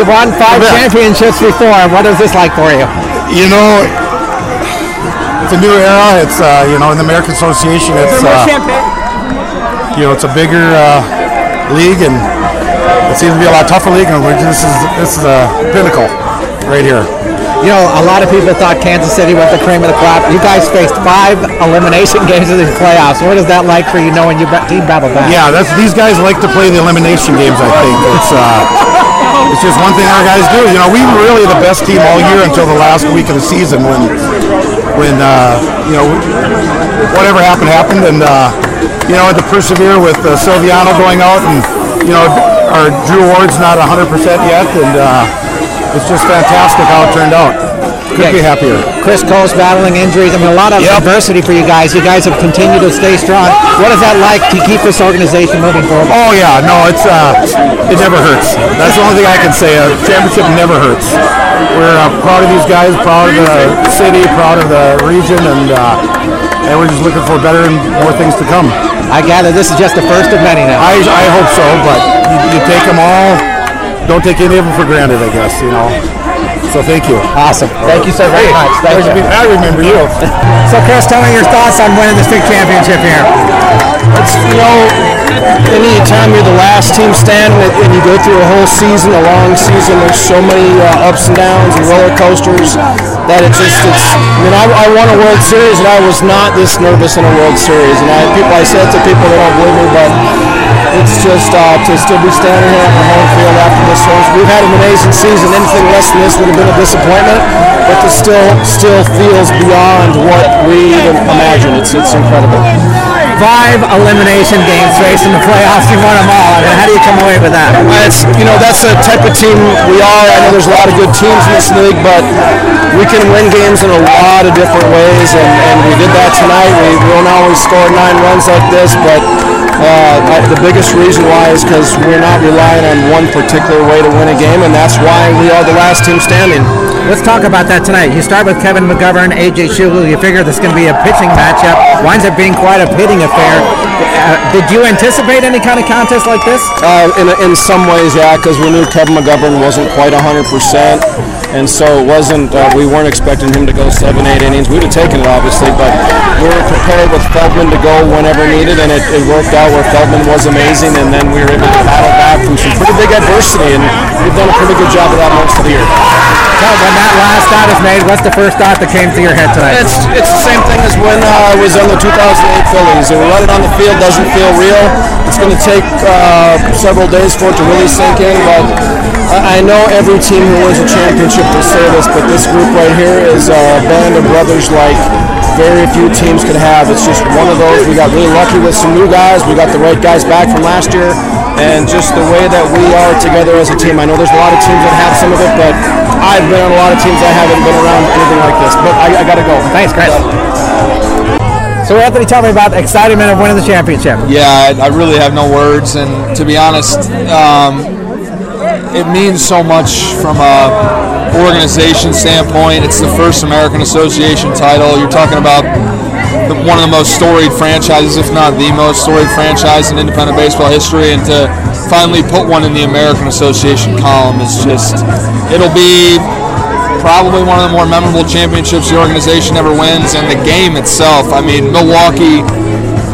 You've won five Yeah. championships before. What is this like for you? You know, it's a new era. It's uh, you know in the American Association. It's uh, you know it's a bigger uh, league and it seems to be a lot tougher league. And we're, this is this is a pinnacle right here. You know, a lot of people thought Kansas City was the cream of the crop. You guys faced five elimination games in these playoffs. What is that like for you knowing your ba- team battled back? Yeah, that's these guys like to play the elimination games. I think it's uh, it's just one thing our guys do. You know, we were really the best team all year until the last week of the season when when uh, you know whatever happened happened, and uh, you know had to persevere with uh, Silviano going out, and you know our Drew Ward's not 100 percent yet, and uh, it's just fantastic how it turned out. Couldn't be happier. Chris Coste's battling injuries. I mean, a lot of Yep. adversity for you guys. You guys have continued to stay strong. What is that like to keep this organization moving forward? Oh yeah, no, it's uh, it never hurts. That's the only thing I can say. A championship never hurts. We're uh, proud of these guys, proud of the city, proud of the region, and uh, and we're just looking for better and more things to come. I gather this is just the first of many now. I, I hope so, but you, you take them all. Don't take any of them for granted, I guess. You know. So thank you. Awesome. Thank you so very much. Thank you. I remember you. So, Chris, tell me your thoughts on winning this big championship here. It's, you know, any time you're the last team standing and you go through a whole season, a long season, there's so many uh, ups and downs and roller coasters that it just, it's, I mean, I, I won a World Series and I was not this nervous in a World Series. And I, people, I said to people that don't believe me, but it's just uh, to still be standing here at the home field after this one. We've had an amazing season. Anything less than this would have been a disappointment, but this still still feels beyond what we even imagined. It's it's incredible. Five elimination games faced in the playoffs. You won them all. I mean, how do you come away with that? It's you know that's the type of team we are. I know there's a lot of good teams in this league, but we can win games in a lot of different ways, and, and we did that tonight. We, we don't always score nine runs like this, but uh, the biggest reason why is because we're not relying on one particular way to win a game, and that's why we are the last team standing. Let's talk about that tonight. You start with Kevin McGovern, AJ Schugel. You figure this is going to be a pitching matchup. Winds up being quite a pitting affair. Uh, did you anticipate any kind of contest like this? Uh, in, in some ways, yeah, because we knew Kevin McGovern wasn't quite 100%, and so it wasn't, uh, we weren't expecting him to go seven, eight innings. We would have taken it, obviously, but we were prepared with Feldman to go whenever needed, and it, it worked out where Feldman was amazing, and then we were able to battle back from some pretty big adversity, and we've done a pretty good job of that most of the year. Tell when that last thought is made, what's the first thought that came to your head tonight? It's it's the same thing as when uh, I was on the 2008 Phillies. And running on the field doesn't feel real. It's going to take uh, several days for it to really sink in. But I, I know every team who wins a championship will say this, but this group right here is a band of brothers like very few teams could have. It's just one of those. We got really lucky with some new guys. We got the right guys back from last year. And just the way that we are together as a team. I know there's a lot of teams that have some of it, but I've been on a lot of teams that haven't been around anything like this. But I, I got to go. Thanks, Chris. So, Anthony, tell me about the excitement of winning the championship. Yeah, I, I really have no words, and to be honest, um, it means so much from a organization standpoint. It's the first American Association title. You're talking about the, one of the most storied franchises, if not the most storied franchise in independent baseball history, and to finally put one in the American Association column is just, it'll be probably one of the more memorable championships the organization ever wins, and the game itself. I mean, Milwaukee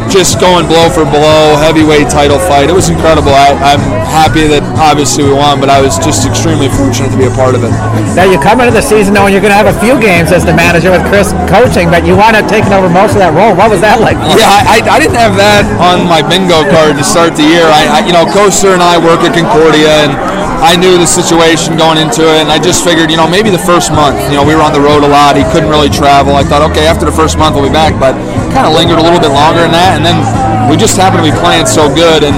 just going blow for blow, heavyweight title fight. It was incredible. I, I'm happy that obviously we won, but I was just extremely fortunate to be a part of it. Now, you come into the season knowing you're going to have a few games as the manager with Chris coaching, but you wind up taking over most of that role. What was that like? Yeah, I, I, I didn't have that on my bingo card to start the year. I, I you know, Coste and I work at Concordia, and I knew the situation going into it, and I just figured, you know, maybe the first month. You know, we were on the road a lot. He couldn't really travel. I thought, okay, after the first month we'll be back, but kind of lingered a little bit longer than that, and then we just happened to be playing so good. And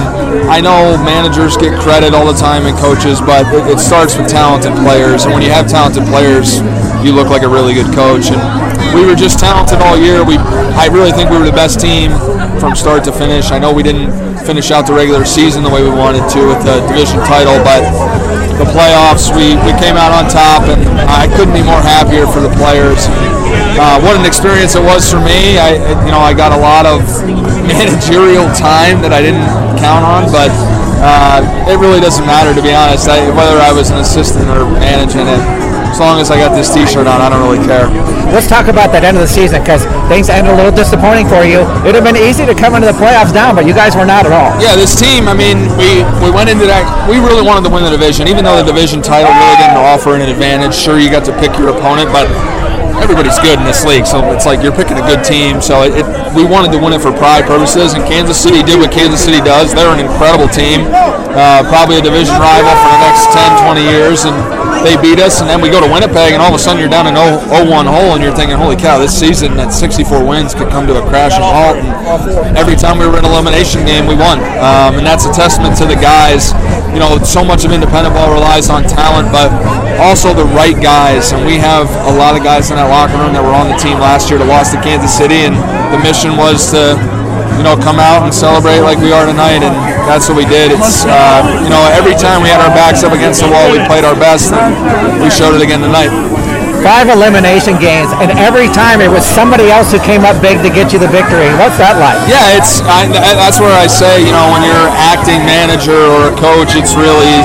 I know managers get credit all the time and coaches, but it, it starts with talented players, and when you have talented players, you look like a really good coach. And we were just talented all year. We, I really think we were the best team from start to finish. I know we didn't finish out the regular season the way we wanted to with the division title, but the playoffs we, we came out on top, and I couldn't be more happier for the players. Uh, what an experience it was for me. I you know I got a lot of managerial time that I didn't count on, but uh, it really doesn't matter to be honest. I, whether I was an assistant or managing it, as long as I got this T-shirt on, I don't really care. Let's talk about that end of the season because things ended a little disappointing for you. It would have been easy to come into the playoffs down, but you guys were not at all. Yeah, this team. I mean, we we went into that. We really wanted to win the division, even though the division title really didn't offer an advantage. Sure, you got to pick your opponent, but everybody's good in this league, so it's like you're picking a good team. So it, it, we wanted to win it for pride purposes, and Kansas City did what Kansas City does. They're an incredible team, uh, probably a division rival for the next 10, 20 years, and they beat us. And then we go to Winnipeg, and all of a sudden you're down an 0-1 hole, and you're thinking, holy cow, this season at 64 wins could come to a crash and halt. And every time we were in an elimination game, we won, um, and that's a testament to the guys. You know, so much of independent ball relies on talent, but also the right guys, and we have a lot of guys in that locker room that were on the team last year that lost to Kansas City, and the mission was to, you know, come out and celebrate like we are tonight, and that's what we did. It's, uh, you know, every time we had our backs up against the wall, we played our best, and we showed it again tonight. Five elimination games, and every time it was somebody else who came up big to get you the victory. What's that like? Yeah, it's I, that's where I say, you know, when you're acting manager or a coach, it's really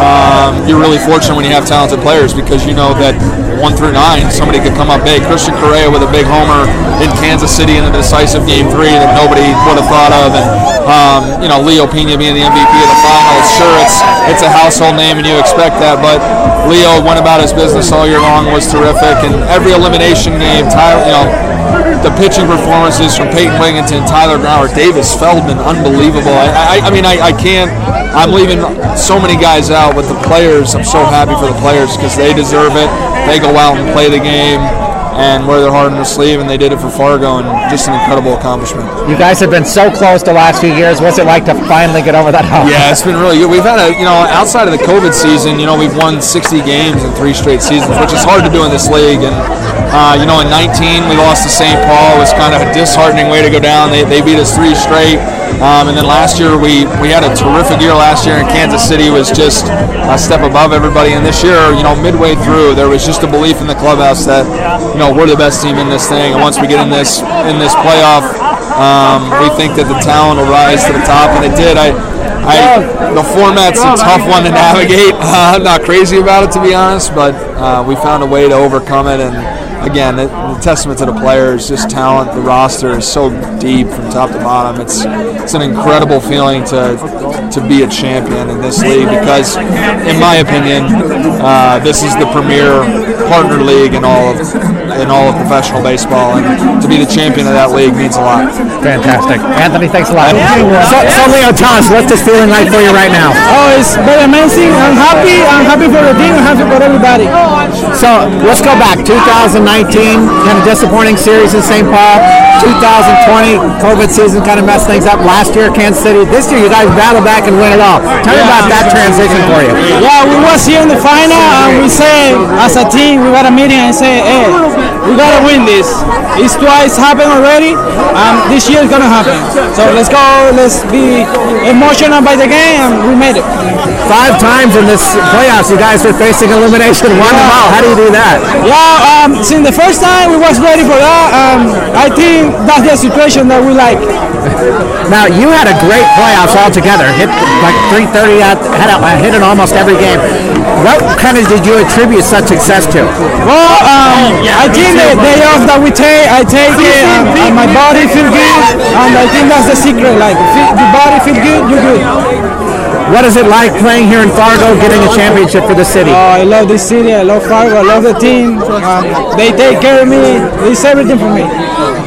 um, you're really fortunate when you have talented players because you know that one through nine, somebody could come up big. Christian Correa with a big homer in Kansas City in a decisive game three that nobody would have thought of, and um, you know Leo Pena being the MVP of the finals. Sure, it's it's a household name and you expect that, but Leo went about his business all year long, was terrific, and every elimination game, Tyler, you know the pitching performances from Peyton Wigington, Tyler Grauer, Davis Feldman, unbelievable. I, I, I mean, I, I, can't. I'm leaving so many guys out, but the players, I'm so happy for the players because they deserve it. They go out and play the game and wear their heart on their sleeve, and they did it for Fargo, and just an incredible accomplishment. You guys have been so close the last few years. What's it like to finally get over that hump? Yeah, it's been really good. We've had a, you know, outside of the COVID season, you know, we've won 60 games in three straight seasons, which is hard to do in this league, and uh, you know, in 19 we lost to St. Paul. It was kind of a disheartening way to go down. They, they beat us three straight. Um, and then last year we, we had a terrific year last year, in Kansas City was just a step above everybody. And this year, you know, midway through, there was just a belief in the clubhouse that you know we're the best team in this thing. And once we get in this in this playoff, um, we think that the talent will rise to the top, and it did. I, I, the format's a tough one to navigate. Uh, I'm not crazy about it to be honest, but uh, we found a way to overcome it and again, the, the testament to the players, just talent. The roster is so deep from top to bottom. It's it's an incredible feeling to to be a champion in this league because, in my opinion, uh, this is the premier partner league in all of in all of professional baseball, and to be the champion of that league means a lot. Fantastic, Anthony. Thanks a lot. So, so Leo, tell what's this feeling like for you right now? Oh, it's very amazing. I'm happy. I'm happy for the team. I'm happy for everybody. So let's go back. 2019, kind of disappointing series in St. Paul. 2020, COVID season kind of messed things up. Last year, Kansas City. This year, you guys battle back and win it all. Tell me about that transition for you. Yeah, we was here in the final, and we say as a team, we got a meeting and say, hey, we gotta win this. It's twice happened already, and this year is gonna happen. So let's go. Let's be emotional by the game, and we made it. Five times in this playoffs, you guys were facing elimination, won them all. How do you do that? Yeah, um, since the first time we was ready for that. Um, I think that's the situation that we like. Now you had a great playoffs altogether. Hit like 330 at uh, had a, uh, hit in almost every game. What kind of did you attribute such success to? Well, um, I think the day off that we take, I take it, and, and uh, my body feel good, and I think that's the secret. Like, feel, the body feel good, you're good. What is it like playing here in Fargo, getting a championship for the city? Oh, I love this city. I love Fargo. I love the team. Um, they take care of me. They It's everything for me.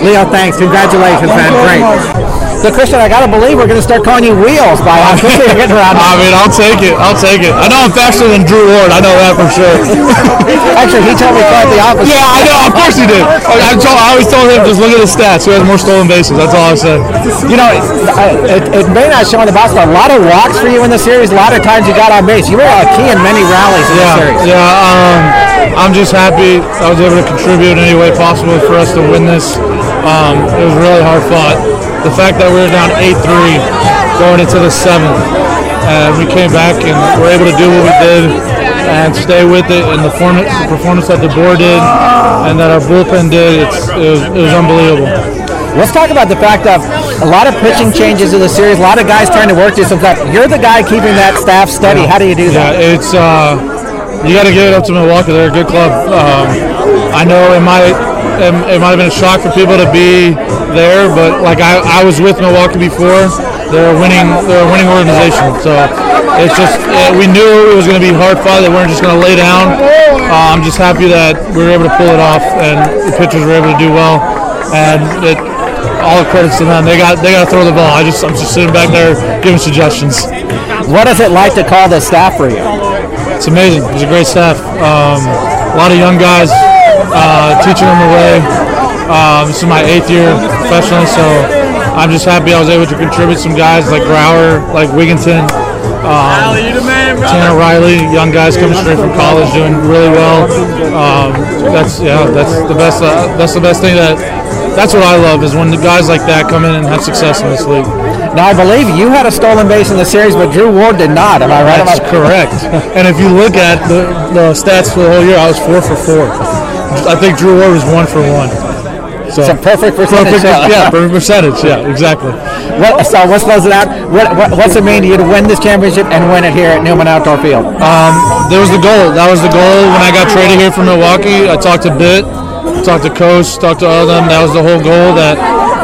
Leo, thanks. Congratulations, man. Great. So, Christian, I got to believe we're going to start calling you Wheels by how quickly you're getting around. I mean, I'll take it. I'll take it. I know I'm faster than Drew Ward. I know that for sure. Actually, he told me quite the opposite. Yeah, I know. Of course he did. I, told, I always told him just look at the stats. Who has more stolen bases? That's all I said. You know, it, it, it may not show in the box, but a lot of walks for you in the series. A lot of times you got on base. You were a key in many rallies in the Yeah, series. yeah. Um, I'm just happy I was able to contribute in any way possible for us to win this. Um, it was really hard fought. The fact that we were down 8-3 going into the seventh, and we came back and were able to do what we did and stay with it, and the, form- the performance that the board did and that our bullpen did, it's, it, was, it was unbelievable. Let's talk about the fact of A lot of pitching changes in the series. A lot of guys trying to work this stuff. You're the guy keeping that staff steady. How do you do Yeah, that? it's uh, you got to give it up to Milwaukee. They're a good club. Um, I know it might it, it might have been a shock for people to be there, but like I, I was with Milwaukee before. They're a winning they're a winning organization. So it's just eh, we knew it was going to be hard fought. They weren't just going to lay down. Uh, I'm just happy that we were able to pull it off and the pitchers were able to do well. And it, all the credits to them. They got they got to throw the ball. I just I'm just sitting back there giving suggestions. What is it like to call the staff for you? It's amazing. It's a great staff. Um, a lot of young guys uh, teaching them the way. Um, this is my eighth year professionally, so I'm just happy I was able to contribute some guys like Brower, like Wigginton, um, Tanner Riley, young guys coming straight from college, doing really well. Um, that's yeah, that's the best. Uh, that's the best thing that. That's what I love is when the guys like that come in and have success in this league. Now, I believe you had a stolen base in the series, but Drew Ward did not. Am I right That's about correct. and if you look at the, the stats for the whole year, I was four for four. I think Drew Ward was one for one. So It's a perfect percentage. perfect, yeah, perfect percentage. Yeah, exactly. What, so what's close it out? What, what, what's it mean to you to win this championship and win it here at Newman Outdoor Field? Um, there was the goal. That was the goal when I got traded here from Milwaukee. I talked to Bit, talked to Coach, talked to all of them. That was the whole goal that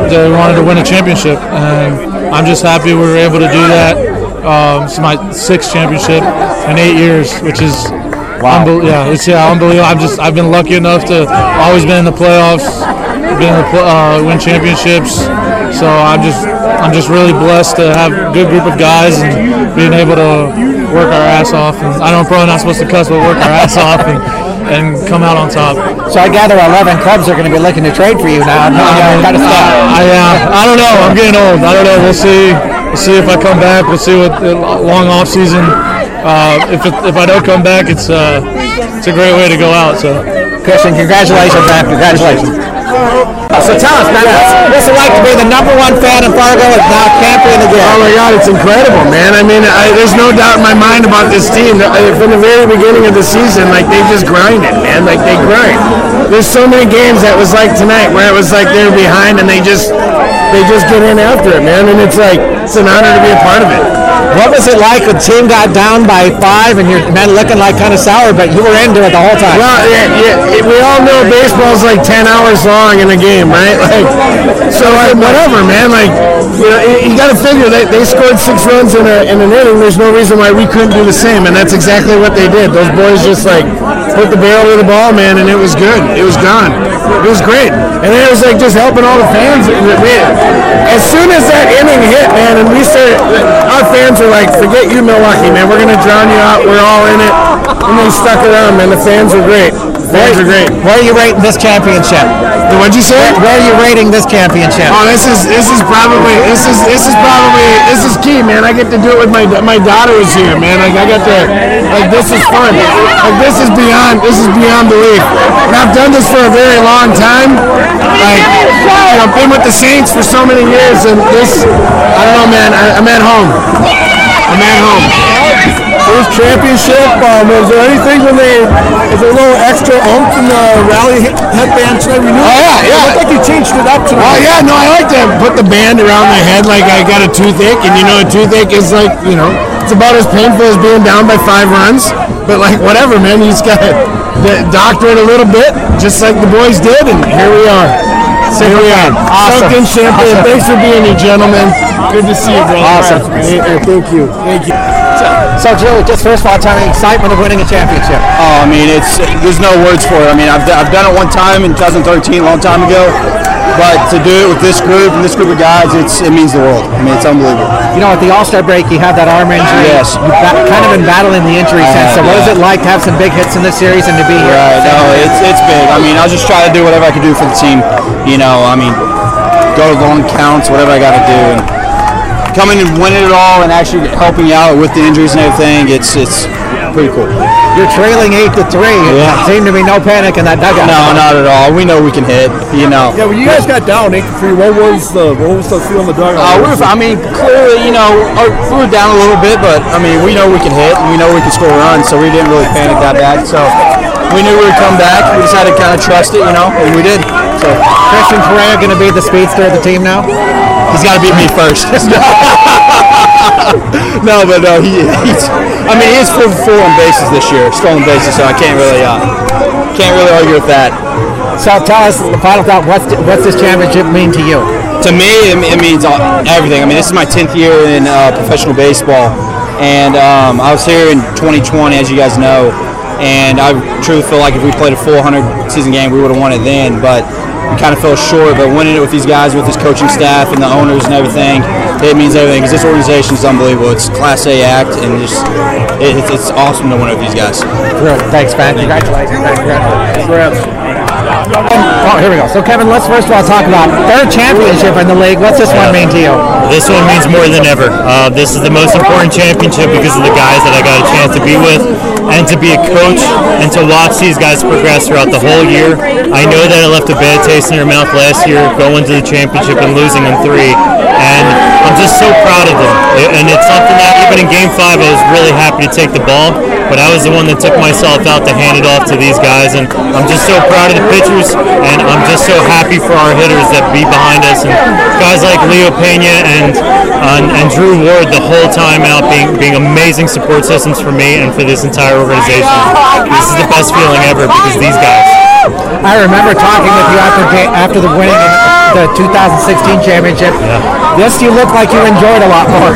they wanted to win a championship, and I'm just happy we were able to do that. Um, it's my sixth championship in eight years, which is unbel- yeah, it's yeah, unbelievable. I'm just I've been lucky enough to always been in the playoffs, been in the pl- uh, win championships. So I'm just I'm just really blessed to have a good group of guys and being able to work our ass off. And I know I'm probably not supposed to cuss, but work our ass off and, and come out on top. So I gather 11 clubs are going to be looking to trade for you now. I, Kind of stuff. I, uh, I don't know. I'm getting old. I don't know. We'll see. We'll see if I come back. We'll see what the long off season. Uh, if it, if I don't come back, it's uh, it's a great way to go out. So. Christian, congratulations, man. Congratulations. So tell us, man, what's, what's it like to be the number one fan in Fargo and now champion again? Oh my God, it's incredible, man. I mean, I, there's no doubt in my mind about this team. Uh, From the very beginning of the season, like they just grinded, man. Like they grind. There's so many games that was like tonight where it was like they're behind and they just they just get in after it, man. And it's like it's an honor to be a part of it. What was it like when the team got down by five and you're man looking like kind of sour, but you were into it the whole time? Well, yeah, yeah, we all know baseball's like 10 hours long in a game, right? Like, so like, whatever, man. Like, you know, you, you got to figure they, they scored six runs in, a, in an inning. There's no reason why we couldn't do the same, and that's exactly what they did. Those boys just like put the barrel of the ball, man, and it was good. It was gone. It was great, and then it was like just helping all the fans. As soon as that inning hit, man, and we started, our fans were like, "Forget you, Milwaukee, man. We're gonna drown you out. We're all in it." And they stuck around, man. The fans were great. Were great. Where are you rating this championship? What'd you say? Where are you rating this championship? Oh, this is this is probably this is this is probably this is key, man. I get to do it with my my daughter is here, man. Like I got to like this is fun. Like this is beyond this is beyond belief. And I've done this for a very long time. Like you know, I've been with the Saints for so many years, and this I don't know, man. I, I'm at home. I'm at home. First championship. Um, was there anything when they was there a little extra oomph in the rally headband tonight? We knew Oh, yeah, it yeah. looked like you changed it up today. Oh yeah, no, I like to put the band around my head like I got a toothache, and you know, a toothache is like, you know, it's about as painful as being down by five runs. But like, whatever, man, you just got to doctor it a little bit, just like the boys did, and here we are. Here we are. Awesome. In champagne. Awesome. Thanks for being here, gentlemen. Good to see you, brother. Awesome. Thank you. Thank you. So, Joe, just first of all, tell me the excitement of winning a championship. Oh, I mean, it's there's no words for it. I mean, I've, I've done it one time in 2013, a long time ago, but to do it with this group and this group of guys, it's it means the world. I mean, it's unbelievable. You know, at the All Star break, you had that arm injury. Yes. You've kind of been battling the injury I since. So, have, what is yeah. it like to have some big hits in this series and to be here? Right. No, it's it's big. I mean, I'll just try to do whatever I can do for the team. You know, I mean, go long counts, whatever I got to do, and coming and winning it all, and actually helping you out with the injuries and everything. It's it's pretty cool. You're trailing eight to three. Yeah. Seemed to be no panic in that dugout. No, not at all. We know we can hit. You know. Yeah, when you guys got down eight to three, what was the what was the feel in the dugout? Uh, we were, I mean, clearly, you know, uh, we were down a little bit, but I mean, we know we can hit, and we know we can score runs, so we didn't really panic that bad. So we knew we would come back. We just had to kind of trust it, you know, and we did. So Christian Correa going to be the speedster of the team now? He's got to beat me first. no, but no, he, he's. I mean, he is four on bases this year, stolen bases. So I can't really, uh, can't really argue with that. So tell us the final thought. What's what's this championship mean to you? To me, it, it means everything. I mean, this is my 10th year in uh, professional baseball, and um, I was here in 2020, as you guys know, and I truly feel like if we played a full 100 season game, we would have won it then. But kind of fell short. But winning it with these guys, with this coaching staff and the owners and everything, it means everything. Because this organization is unbelievable. It's Class A act, and just it, it's, awesome to win it with these guys. Thanks, man. Congratulations. man. Congratulations. Oh, here we go. So, Kevin, let's first of all talk about third championship in the league. What's this one mean to you? This one means more than ever. Uh, this is the most important championship because of the guys that I got a chance to be with and to be a coach and to watch these guys progress throughout the whole year. I know that I left a bad taste in their mouth last year going to the championship and losing in three. And I'm just so proud of them. And it's something that even in game five, I was really happy to take the ball. But I was the one that took myself out to hand it off to these guys. And I'm just so proud of the pitchers. And I'm just so happy for our hitters that be behind us. And guys like Leo Pena and and, Drew Ward the whole time out being being amazing support systems for me and for this entire organization. This is the best feeling ever because these guys. I remember talking with you after after the winning the 2016 championship. This you look like you enjoyed a lot more.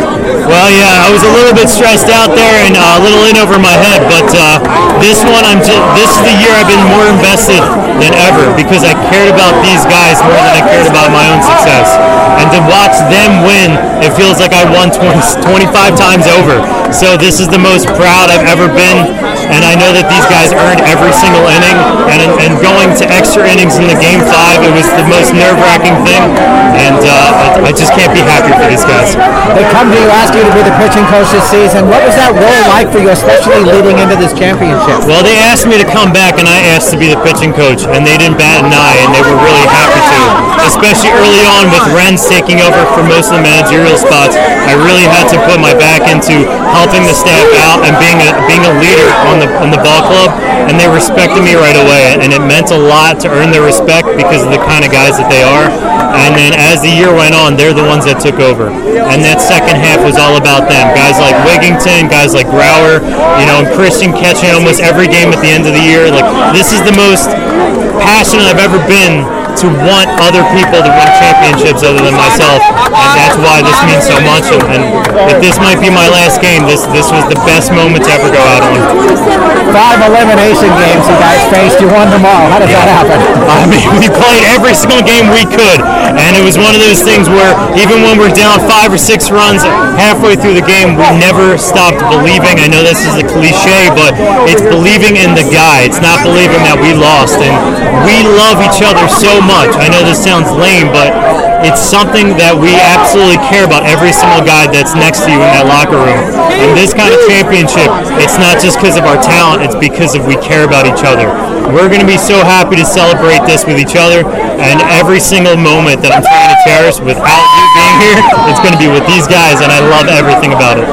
Well, yeah, I was a little bit stressed out there and uh, a little in over my head, but uh, this one, I'm just, this is the year I've been more invested than ever because I cared about these guys more than I cared about my own success. And to watch them win, it feels like I won 20, 25 times over. So this is the most proud I've ever been, and I know that these guys earned every single inning. And, and going to extra innings in the game five, it was the most nerve-wracking thing, and uh, I, I just can't be happier for these guys. They come to you, ask you to be the pitching coach this season. What was that role like for you, especially leading into this championship? Well, they asked me to come back, and I asked to be the pitching coach, and they didn't bat an eye, and they were really happy to. Especially early on with Renz taking over for most of the managerial spots, I really had to put my back into helping the staff out and being a being a leader on the on the ball club, and they respected me right away, and it meant a lot to earn their respect because of the kind of guys that they are. And then as the year went on, they're the ones that took over, and that second half was all about them. Guys like Wigington, guys like Brower, you know, and Christian catching almost every game at the end of the year. Like this is the most passionate I've ever been to want other people to win championships other than myself, and that's why this means so much. And, and if this might be my last game, this this was the best moment to ever go out on. Five elimination games you guys faced. You won them all. How does that happen? I mean, we played every single game we could, and it was one of those things where even when we're down five or six runs halfway through the game, we never stopped believing. I know this is a cliche, but it's believing in the guy. It's not believing that we lost, and we love each other so much. I know this sounds lame, but it's something that we absolutely care about every single guy that's next to you in that locker room. And this kind of championship, it's not just because of our talent, it's because of we care about each other. We're going to be so happy to celebrate this with each other, and every single moment that I'm trying to cherish without you being here, it's going to be with these guys, and I love everything about it.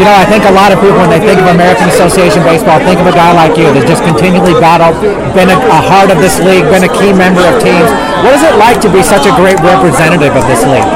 You know, I think a lot of people, when they think of American Association Baseball, think of a guy like you that's just continually battled, been a, a heart of this league, been a key member of teams. What is it like to be such a great representative of this league?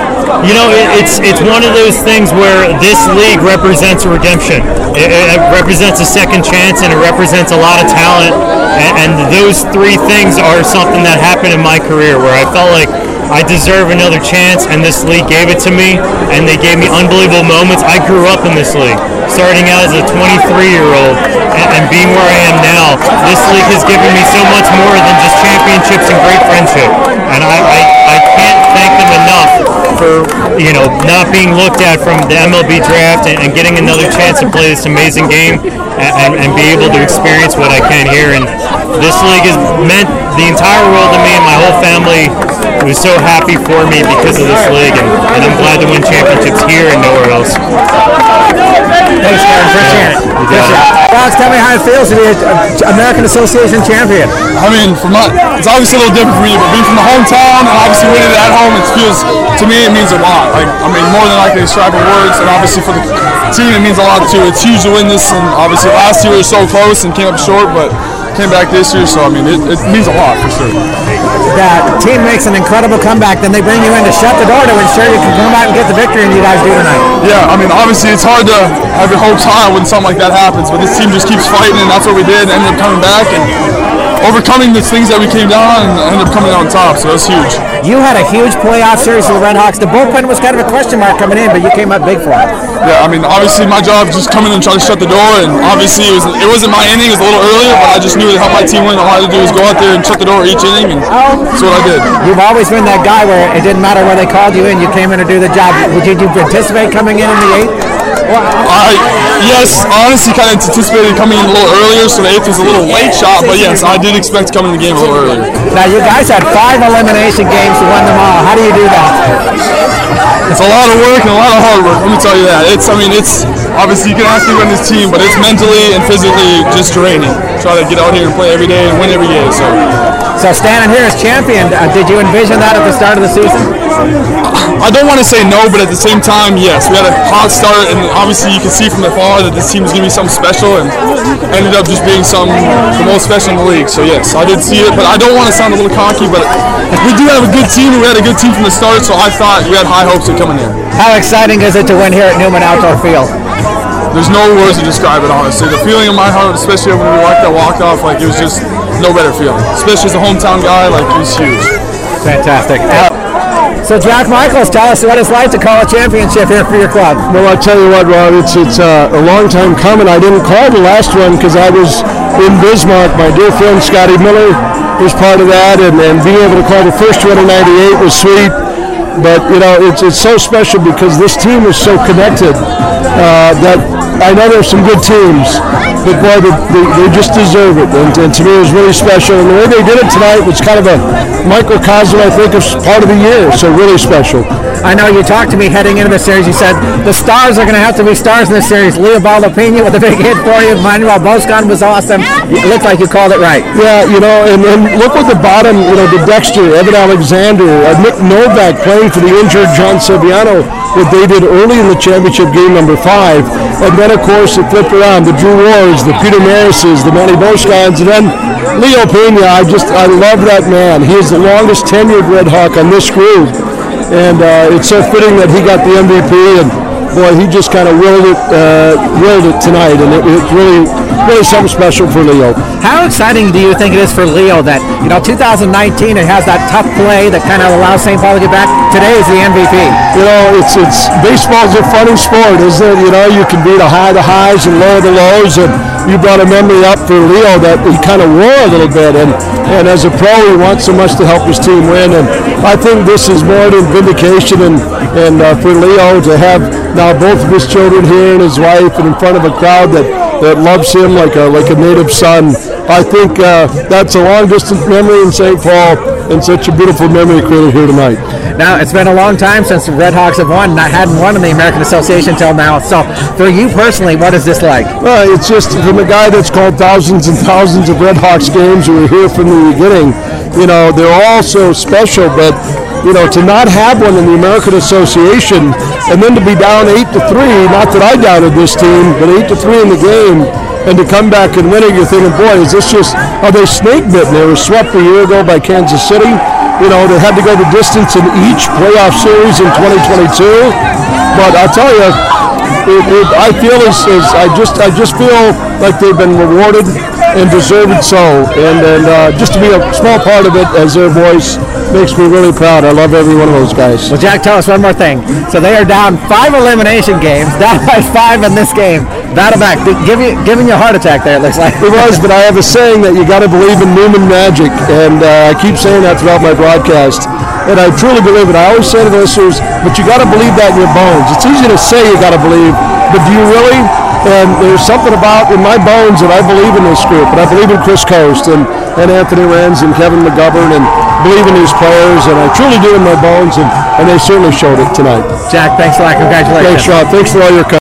You know, it, it's it's one of those things where this league represents a redemption. It, it represents a second chance, and it represents a lot of talent. And, and those three things are something that happened in my career, where I felt like I deserve another chance, and this league gave it to me, and they gave me unbelievable moments. I grew up in this league, starting out as a 23-year-old, and, and being where I am now. This league has given me so much more than just championships and great friendship, and I, I, I can't thank them enough for you know not being looked at from the MLB draft and, and getting another chance to play this amazing game and, and, and be able to experience what I can here. And this league has meant the entire world to me and my whole family was so happy for me because of this league, and, and I'm glad to win championships here and nowhere else. Thanks, Karen. Appreciate it. Appreciate it. Alex, tell me how it feels to be an American Association champion. I mean, for my, it's obviously a little different for me, but being from the hometown and obviously winning it at home, it feels to me it means a lot. Like I mean, more than I can describe in words, and obviously for the team it means a lot too. It's huge to win this, and obviously last year was so close and came up short, but came back this year, so I mean, it, it means a lot for sure. That team makes an incredible comeback, then they bring you in to shut the door to ensure you can come out and get the victory, and you guys do tonight. Yeah, I mean, obviously it's hard to have your hopes high when something like that happens, but this team just keeps fighting, and that's what we did. Ended up coming back and overcoming the things that we came down and ended up coming out on top. So that's huge. You had a huge playoff series with the Red Hawks. The bullpen was kind of a question mark coming in, but you came up big for it. Yeah, I mean, obviously my job just come in and try to shut the door, and obviously it was it wasn't my inning, it was a little earlier, but I just knew to help my team win. All I had to do was go out there and shut the door each inning, and that's what I did. You've always been that guy where it didn't matter where they called you in, you came in to do the job. Did you anticipate coming in in the eighth? I yes, honestly kind of anticipated coming in a little earlier, so the eighth was a little late shot, but yes, I did expect to come in the game a little earlier. Now you guys had five elimination games to win them all. How do you do that? It's a lot of work and a lot of hard work. Let me tell you that. It's, I mean, it's obviously you can ask me on this team, but it's mentally and physically just draining. Try to get out here and play every day and win every game. So So standing here as champion, uh, did you envision that at the start of the season? I don't want to say no, but at the same time, yes, we had a hot start, and obviously you can see from afar that this team is going to be something special, and ended up just being some the most special in the league. So yes, I did see it, but I don't want to sound a little cocky, but we do have a good team, and we had a good team from the start, so I thought we had high hopes of coming here. How exciting is it to win here at Newman Outdoor Field? There's no words to describe it, honestly. The feeling in my heart, especially when we walked that walk off, like it was just no better feeling. Especially as a hometown guy, like it was huge. Fantastic. So Jack Michaels, tell us what it's like to call a championship here for your club. Well, I'll tell you what, Rob, it's, it's uh, a long time coming. I didn't call the last one because I was in Bismarck. My dear friend Scotty Miller was part of that, and, and being able to call the first one in 98 was sweet. But, you know, it's, it's so special because this team is so connected uh, that I know there's some good teams, but boy, they, they, they just deserve it. And, and to me, it was really special. And the way they did it tonight was kind of a microcosm, I think, of part of the year. So really special. I know you talked to me heading into the series. You said the stars are going to have to be stars in this series. Leo Baldapina with a big hit for you. Manuel Boscan was awesome. It looked like you called it right. Yeah, you know, and, and look at the bottom, you know, the Dexter, Evan Alexander, uh, Nick Novak playing for the injured John Silviano, what they did early in the championship game number five. And then, of course, it flipped around. The Drew Wards, the Peter Marises, the Manny Boscans, and then Leo Pena. I just, I love that man. He is the longest tenured Red Hawk on this group. And uh, it's so fitting that he got the MVP. And boy, he just kind of willed it, uh, willed it tonight. And it, it's really, really something special for Leo. How exciting do you think it is for Leo that, you know, 2019 it has that tough play that kind of allows St. Paul to get back? Today is the MVP. You know, it's it's baseball's a funny sport, isn't it? You know, you can be the high the highs and low the lows, and you brought a memory up for Leo that he kind of wore a little bit, and and as a pro, he wants so much to help his team win, and I think this is more than vindication, and and uh, for Leo to have now both of his children here and his wife, and in front of a crowd that that loves him like a like a native son. I think uh, that's a long distance memory in St. Paul, and such a beautiful memory created here tonight. Now, it's been a long time since the Red Hawks have won. Not hadn't won in the American Association until now. So, for you personally, what is this like? Well, it's just from a guy that's called thousands and thousands of Red Hawks games who were here from the beginning. You know, they're all so special, but you know, to not have one in the American Association and then to be down eight to three. Not that I doubted this team, but eight to three in the game. And to come back and win it, you're thinking, boy, is this just, are they snake bitten? They were swept a year ago by Kansas City. You know, they had to go the distance in each playoff series in 2022. But I'll tell you, it, it, I feel as, as I just I just feel like they've been rewarded and deserved so, and and uh, just to be a small part of it as their voice makes me really proud. I love every one of those guys. Well, Jack, tell us one more thing. So they are down five elimination games, down by five in this game. Battle back, give you giving you a heart attack there. It looks like It was, but I have a saying that you got to believe in Newman magic, and uh, I keep saying that throughout my broadcast. And I truly believe it. I always say to the listeners, but you got to believe that in your bones. It's easy to say you got to believe, but do you really? And there's something about in my bones that I believe in this group, and I believe in Chris Coste and, and Anthony Renz and Kevin McGovern, and believe in these players, and I truly do in my bones, and, and they certainly showed it tonight. Jack, thanks a lot. Congratulations. Thanks, Sean. Thanks for all your.